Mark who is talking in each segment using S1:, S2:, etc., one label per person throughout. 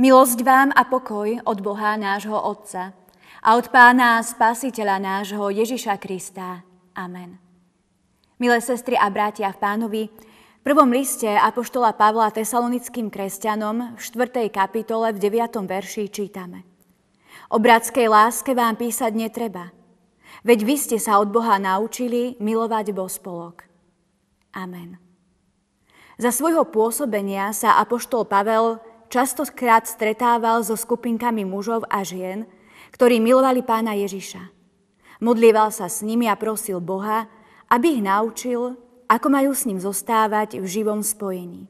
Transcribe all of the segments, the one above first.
S1: Milosť vám a pokoj od Boha nášho Otca a od Pána Spasiteľa nášho Ježiša Krista. Amen. Milé sestry a bratia v Pánovi, v prvom liste Apoštola Pavla tesalonickým kresťanom v 4. kapitole v 9. verši čítame. O bratskej láske vám písať netreba, veď vy ste sa od Boha naučili milovať bospolok. Amen. Za svojho pôsobenia sa Apoštol Pavel častokrát stretával so skupinkami mužov a žien, ktorí milovali pána Ježiša. Modlieval sa s nimi a prosil Boha, aby ich naučil, ako majú s ním zostávať v živom spojení.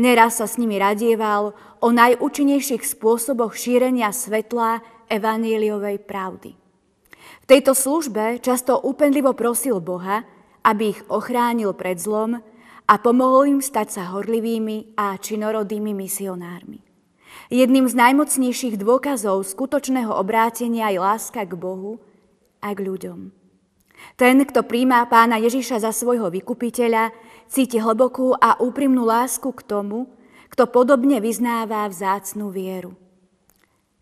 S1: Neraz sa s nimi radieval o najúčinnejších spôsoboch šírenia svetla evaníliovej pravdy. V tejto službe často úpenlivo prosil Boha, aby ich ochránil pred zlom a pomohol im stať sa horlivými a činorodými misionármi. Jedným z najmocnejších dôkazov skutočného obrátenia je láska k Bohu a k ľuďom. Ten, kto príjma pána Ježiša za svojho vykupiteľa, cíti hlbokú a úprimnú lásku k tomu, kto podobne vyznáva vzácnú vieru.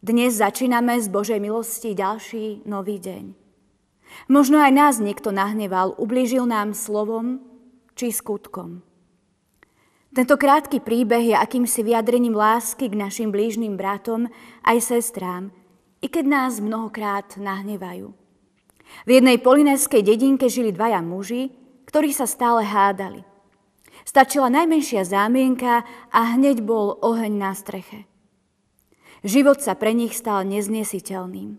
S1: Dnes začíname z Božej milosti ďalší nový deň. Možno aj nás niekto nahneval, ublížil nám slovom, či skutkom. Tento krátky príbeh je akýmsi vyjadrením lásky k našim blížnym bratom aj sestrám, i keď nás mnohokrát nahnevajú. V jednej polineskej dedinke žili dvaja muži, ktorí sa stále hádali. Stačila najmenšia zámienka a hneď bol oheň na streche. Život sa pre nich stal neznesiteľným,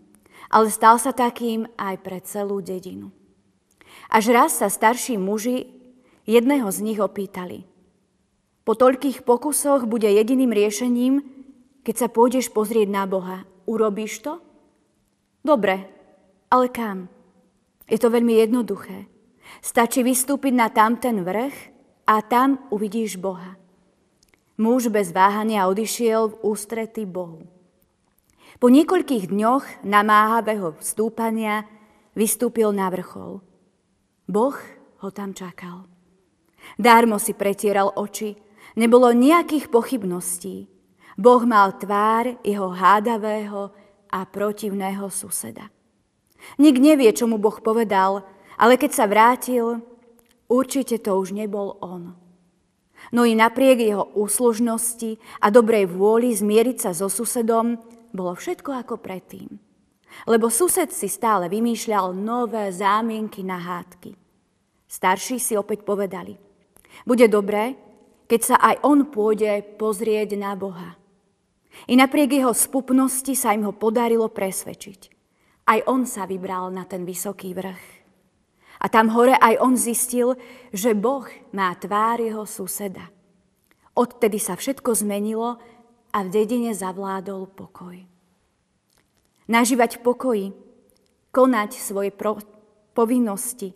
S1: ale stal sa takým aj pre celú dedinu. Až raz sa starší muži Jedného z nich opýtali. Po toľkých pokusoch bude jediným riešením, keď sa pôjdeš pozrieť na Boha. Urobíš to? Dobre, ale kam? Je to veľmi jednoduché. Stačí vystúpiť na tamten vrch a tam uvidíš Boha. Muž bez váhania odišiel v ústrety Bohu. Po niekoľkých dňoch namáhavého vstúpania vystúpil na vrchol. Boh ho tam čakal. Dármo si pretieral oči, nebolo nejakých pochybností. Boh mal tvár jeho hádavého a protivného suseda. Nik nevie, čo mu Boh povedal, ale keď sa vrátil, určite to už nebol on. No i napriek jeho úslužnosti a dobrej vôli zmieriť sa so susedom, bolo všetko ako predtým. Lebo sused si stále vymýšľal nové zámienky na hádky. Starší si opäť povedali – bude dobré, keď sa aj on pôjde pozrieť na Boha. I napriek jeho spupnosti sa im ho podarilo presvedčiť. Aj on sa vybral na ten vysoký vrch. A tam hore aj on zistil, že Boh má tvár jeho suseda. Odtedy sa všetko zmenilo a v dedine zavládol pokoj. Nažívať v pokoji, konať svoje povinnosti,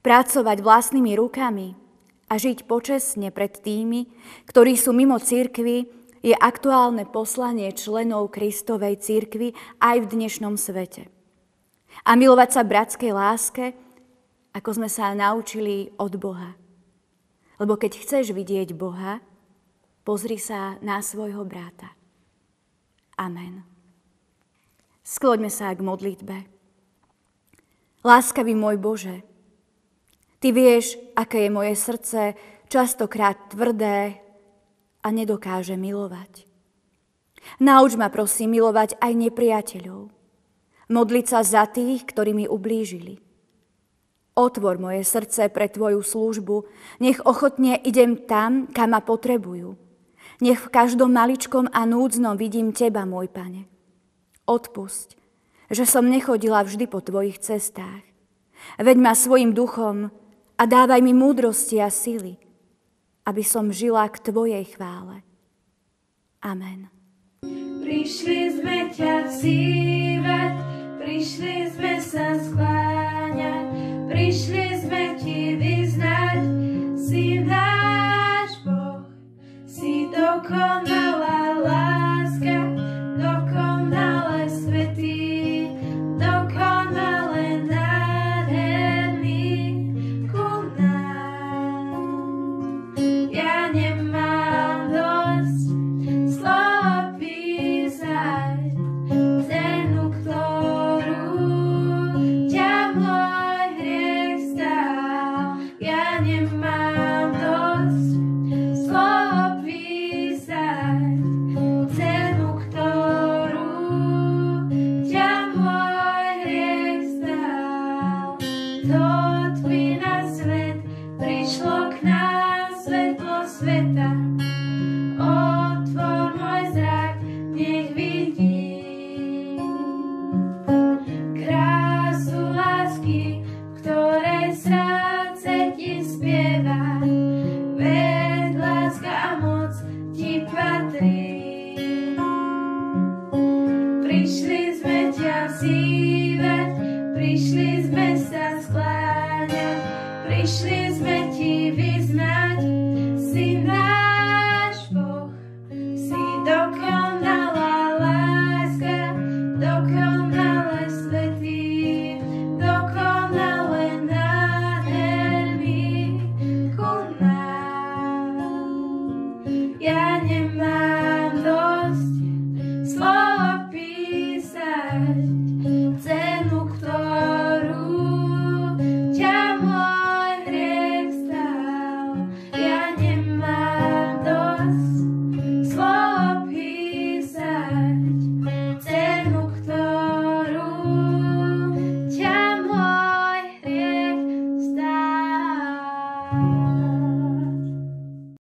S1: pracovať vlastnými rukami, a žiť počesne pred tými, ktorí sú mimo církvy, je aktuálne poslanie členov Kristovej církvy aj v dnešnom svete. A milovať sa bratskej láske, ako sme sa naučili od Boha. Lebo keď chceš vidieť Boha, pozri sa na svojho brata. Amen. Skloďme sa k modlitbe. Láskavý môj Bože, Ty vieš, aké je moje srdce častokrát tvrdé a nedokáže milovať. Nauč ma prosím milovať aj nepriateľov. Modliť sa za tých, ktorí mi ublížili. Otvor moje srdce pre Tvoju službu, nech ochotne idem tam, kam ma potrebujú. Nech v každom maličkom a núdznom vidím Teba, môj Pane. Odpusť, že som nechodila vždy po Tvojich cestách. Veď ma svojim duchom a dávaj mi múdrosti a sily, aby som žila k Tvojej chvále. Amen.
S2: Prišli sme ťa vzývať,